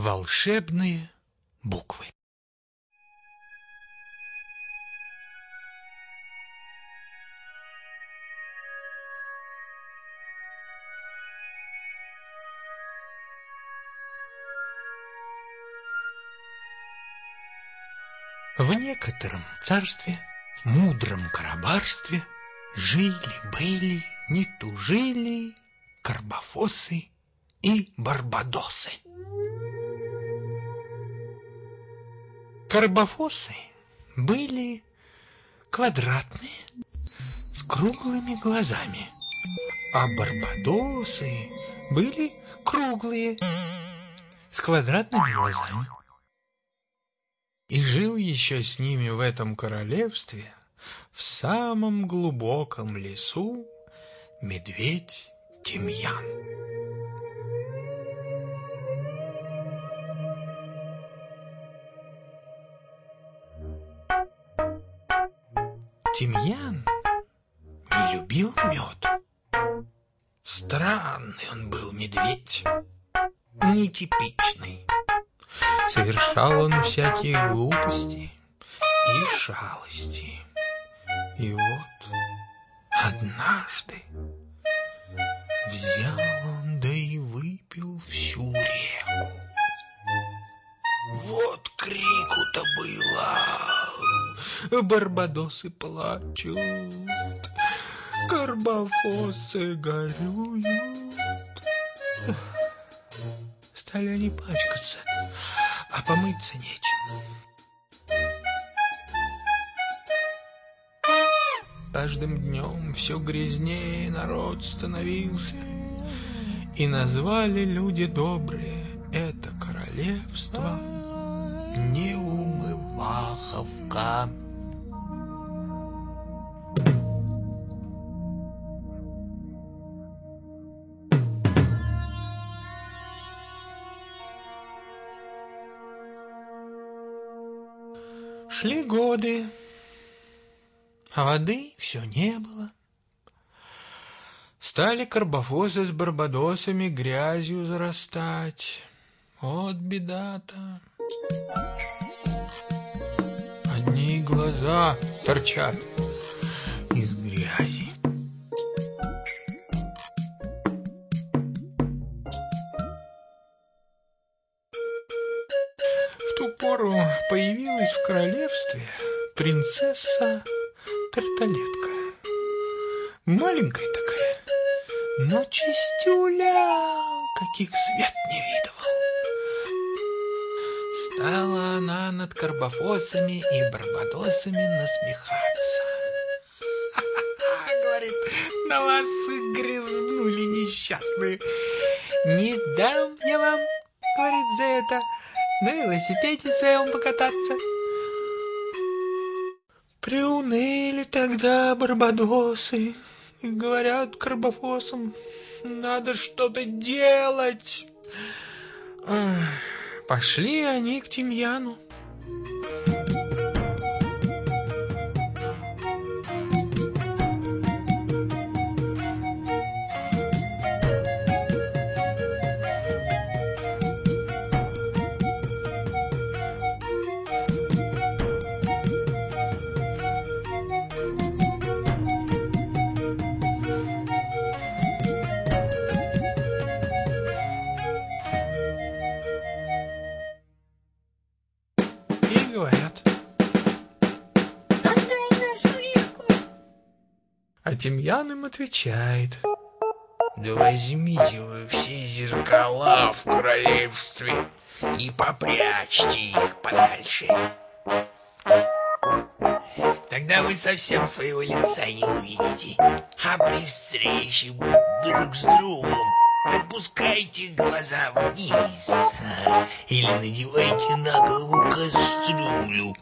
Волшебные буквы. В некотором царстве, мудром карабарстве, Жили-были, не тужили карбофосы и барбадосы. Карбофосы были квадратные, с круглыми глазами, а барбадосы были круглые, с квадратными глазами. И жил еще с ними в этом королевстве, в самом глубоком лесу, медведь Тимьян. Тимьян не любил мед. Странный он был медведь, нетипичный. Совершал он всякие глупости и шалости. И вот однажды взял Барбадосы плачут, карбофосы горюют. Стали они пачкаться, а помыться нечем. Каждым днем все грязнее народ становился, И назвали люди добрые это королевство Неумываховка. Годы, а воды все не было. Стали карбофосы с барбадосами грязью зарастать. Вот беда-то. Одни глаза торчат появилась в королевстве принцесса Тарталетка. Маленькая такая, но чистюля, каких свет не видывал. Стала она над карбофосами и барбадосами насмехаться. говорит, на вас грязнули несчастные. Не дам я вам, говорит, за это на велосипеде своем покататься. Приуныли тогда барбадосы и говорят карбофосам, надо что-то делать. Пошли они к Тимьяну. А Тимьян им отвечает. Да возьмите вы все зеркала в королевстве и попрячьте их подальше. Тогда вы совсем своего лица не увидите. А при встрече друг с другом опускайте глаза вниз или надевайте на голову кастрюлю,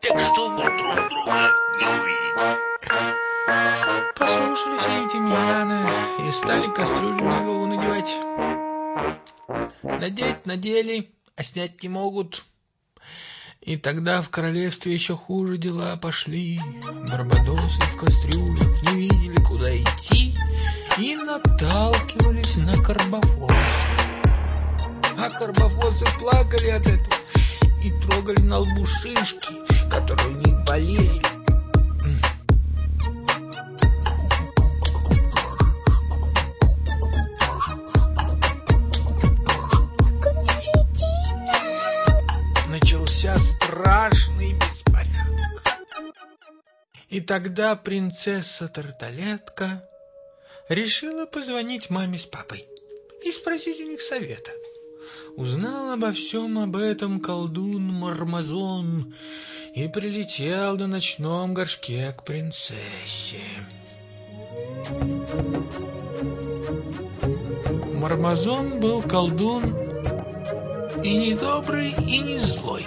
так чтобы друг друга не увидеть. Послушались они Тимьяна и стали кастрюлю на голову надевать. Надеть надели, а снять не могут. И тогда в королевстве еще хуже дела пошли. Барбадосы в кастрюлях не видели, куда идти, и наталкивались на карбофос. А карбофосы плакали от этого и трогали на лбу шишки, которые у них болели. И тогда принцесса Тарталетка решила позвонить маме с папой и спросить у них совета. Узнал обо всем об этом колдун Мармазон и прилетел на ночном горшке к принцессе. Мармазон был колдун и не добрый, и не злой.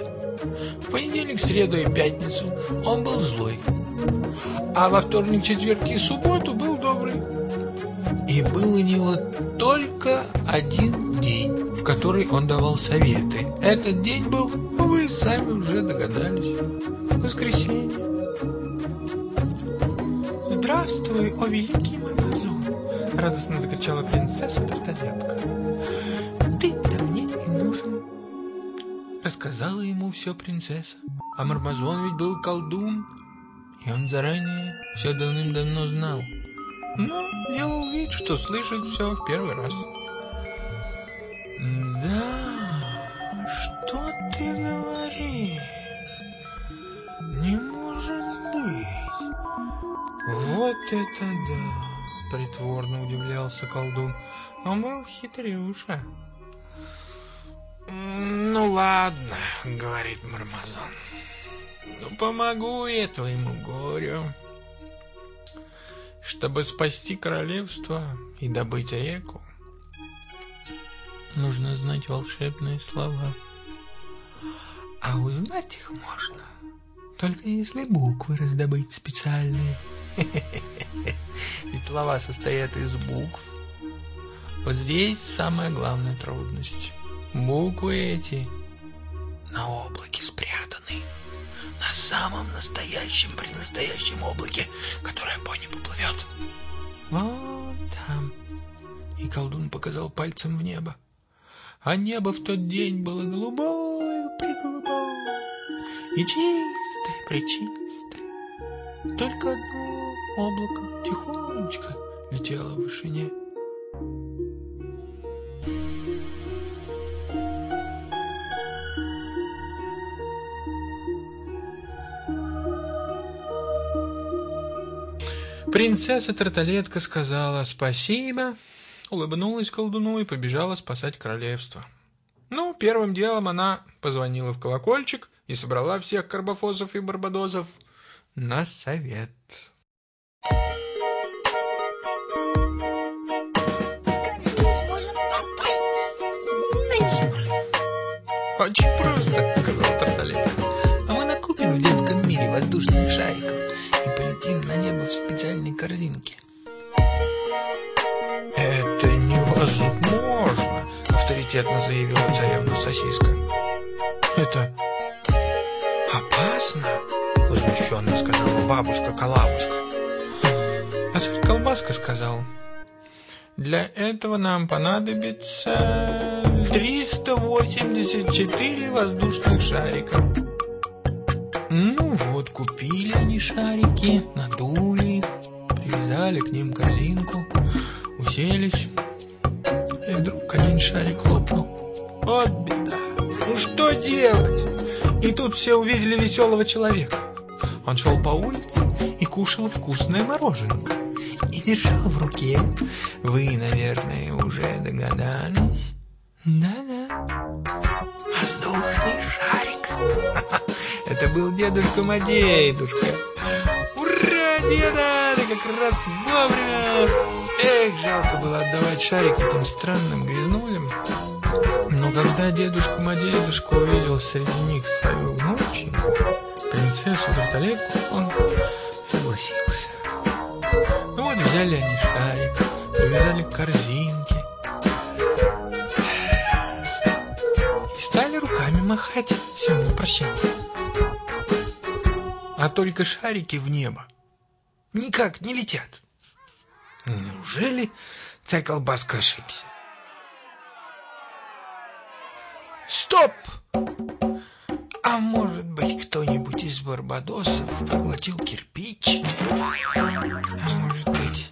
В понедельник, среду и пятницу он был злой, а во вторник, четверг и субботу был добрый. И был у него только один день, в который он давал советы. Этот день был, вы сами уже догадались, воскресенье. «Здравствуй, о великий Мармазон!» — радостно закричала принцесса Тарталетка. «Ты-то мне и нужен!» Рассказала ему все принцесса. А Мармазон ведь был колдун, и он заранее все давным-давно знал но делал вид, что слышит все в первый раз. «Да, что ты говоришь? Не может быть! Вот это да!» Притворно удивлялся колдун. Он был хитрюша. «Ну ладно», — говорит Мармазон. «Ну помогу я твоему горю». Чтобы спасти королевство и добыть реку, нужно знать волшебные слова. А узнать их можно, только если буквы раздобыть специальные. Ведь слова состоят из букв. Вот здесь самая главная трудность. Буквы эти на облаке на самом настоящем преднастоящем облаке, которое по небу плывет. Вот там. И колдун показал пальцем в небо. А небо в тот день было голубое, приголубое и чистое, пречистое. Только одно облако тихонечко летело в вышине. Принцесса Тарталетка сказала спасибо, улыбнулась колдуну и побежала спасать королевство. Ну, первым делом она позвонила в колокольчик и собрала всех карбофозов и барбадозов на совет. Авторитетно заявила царевна сосиска. Это опасно, возмущенно сказала бабушка Колабушка. А царь Колбаска сказал, для этого нам понадобится 384 воздушных шарика. Ну вот, купили они шарики, надули их, привязали к ним корзинку, уселись. Вдруг один шарик лопнул. Вот беда. Ну что делать? И тут все увидели веселого человека. Он шел по улице и кушал вкусное мороженка. И держал в руке, вы, наверное, уже догадались. Да-да. Воздушный шарик. Это был дедушка Мадейдушка. Ура, деда! Раз вовремя! Эх, жалко было отдавать шарик этим странным грязнулям. Но когда дедушка Мадейдушка увидел среди них свою внученьку, принцессу Тарталетку, он согласился. Ну вот взяли они шарик, привязали к корзинке. И стали руками махать всем на прощание а только шарики в небо никак не летят. Неужели царь Колбаска ошибся? Стоп! А может быть, кто-нибудь из барбадосов проглотил кирпич? А может быть,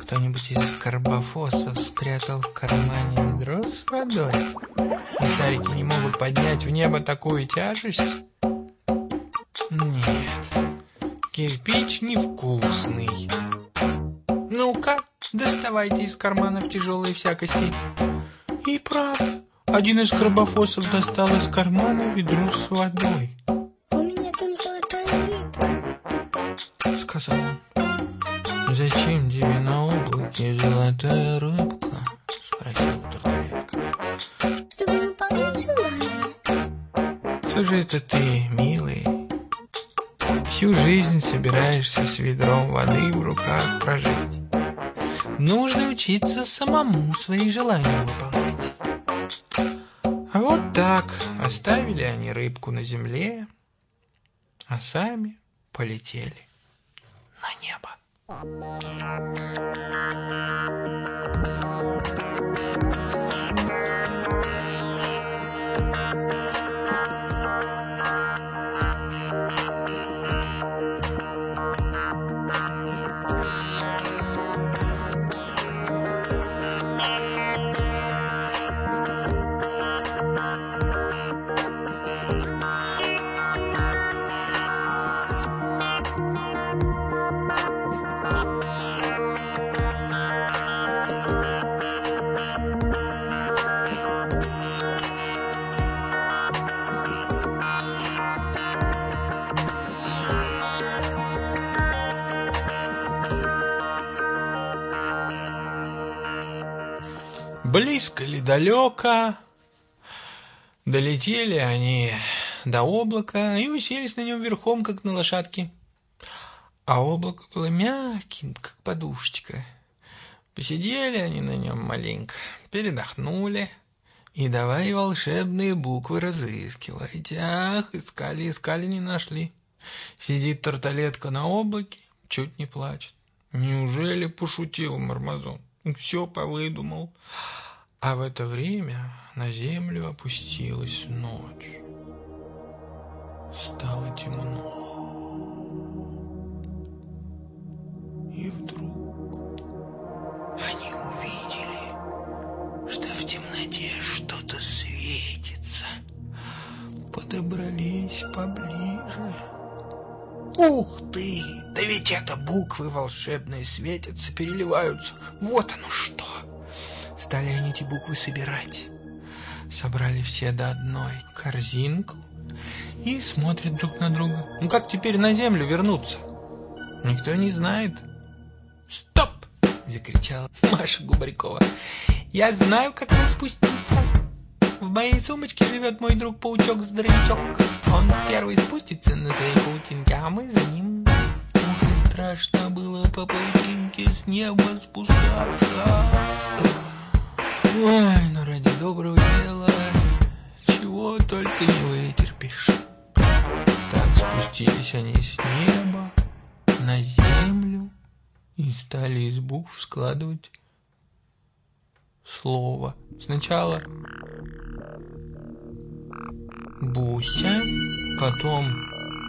кто-нибудь из карбофосов спрятал в кармане ведро с водой? И шарики не могут поднять в небо такую тяжесть? Нет, кирпич невкусный. Ну-ка, доставайте из карманов тяжелые всякости. И правда, один из карбофосов достал из кармана ведро с водой. У меня там золотая рыбка. Сказал он. Зачем тебе на облаке золотая Всю жизнь собираешься с ведром воды в руках прожить. Нужно учиться самому свои желания выполнять. А вот так оставили они рыбку на земле, а сами полетели на небо. Близко ли далеко? Долетели они до облака и уселись на нем верхом, как на лошадке. А облако было мягким, как подушечка. Посидели они на нем маленько, передохнули. И давай волшебные буквы разыскивать. Ах, искали, искали, не нашли. Сидит тарталетка на облаке, чуть не плачет. Неужели пошутил Мармазон? Все повыдумал. А в это время на землю опустилась ночь. Стало темно. И вдруг они увидели, что в темноте что-то светится. Подобрались поближе. Ух ты! Ведь это буквы волшебные светятся, переливаются. Вот оно что! Стали они эти буквы собирать. Собрали все до одной корзинку и смотрят друг на друга. Ну как теперь на землю вернуться? Никто не знает. Стоп! Закричала Маша Губарькова. Я знаю, как нам спуститься. В моей сумочке живет мой друг паучок-здоровячок. Он первый спустится на своей паутинке, а мы за ним. Страшно было по паутинке с неба спускаться. Ой, ну ради доброго дела чего только не вытерпишь. Так спустились они с неба на землю и стали из букв складывать слово. Сначала Буся, потом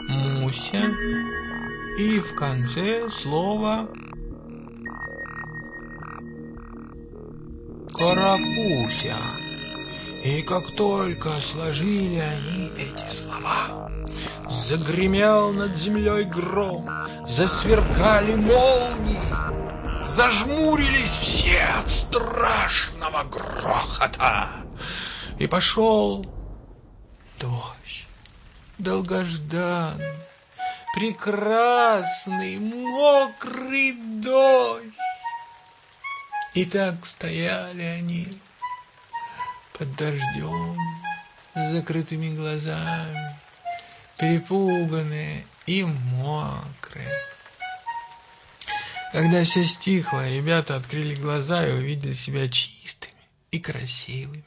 Муся и в конце слово Карапуся. И как только сложили они эти слова, загремел над землей гром, засверкали молнии, зажмурились все от страшного грохота. И пошел дождь, долгожданный, прекрасный, мокрый дождь. И так стояли они под дождем, с закрытыми глазами, перепуганные и мокрые. Когда все стихло, ребята открыли глаза и увидели себя чистыми и красивыми.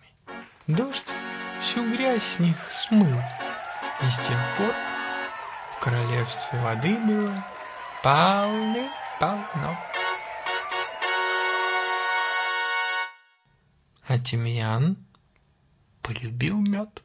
Дождь всю грязь с них смыл, и с тех пор королевстве воды было полны-полно. А тимьян полюбил мед.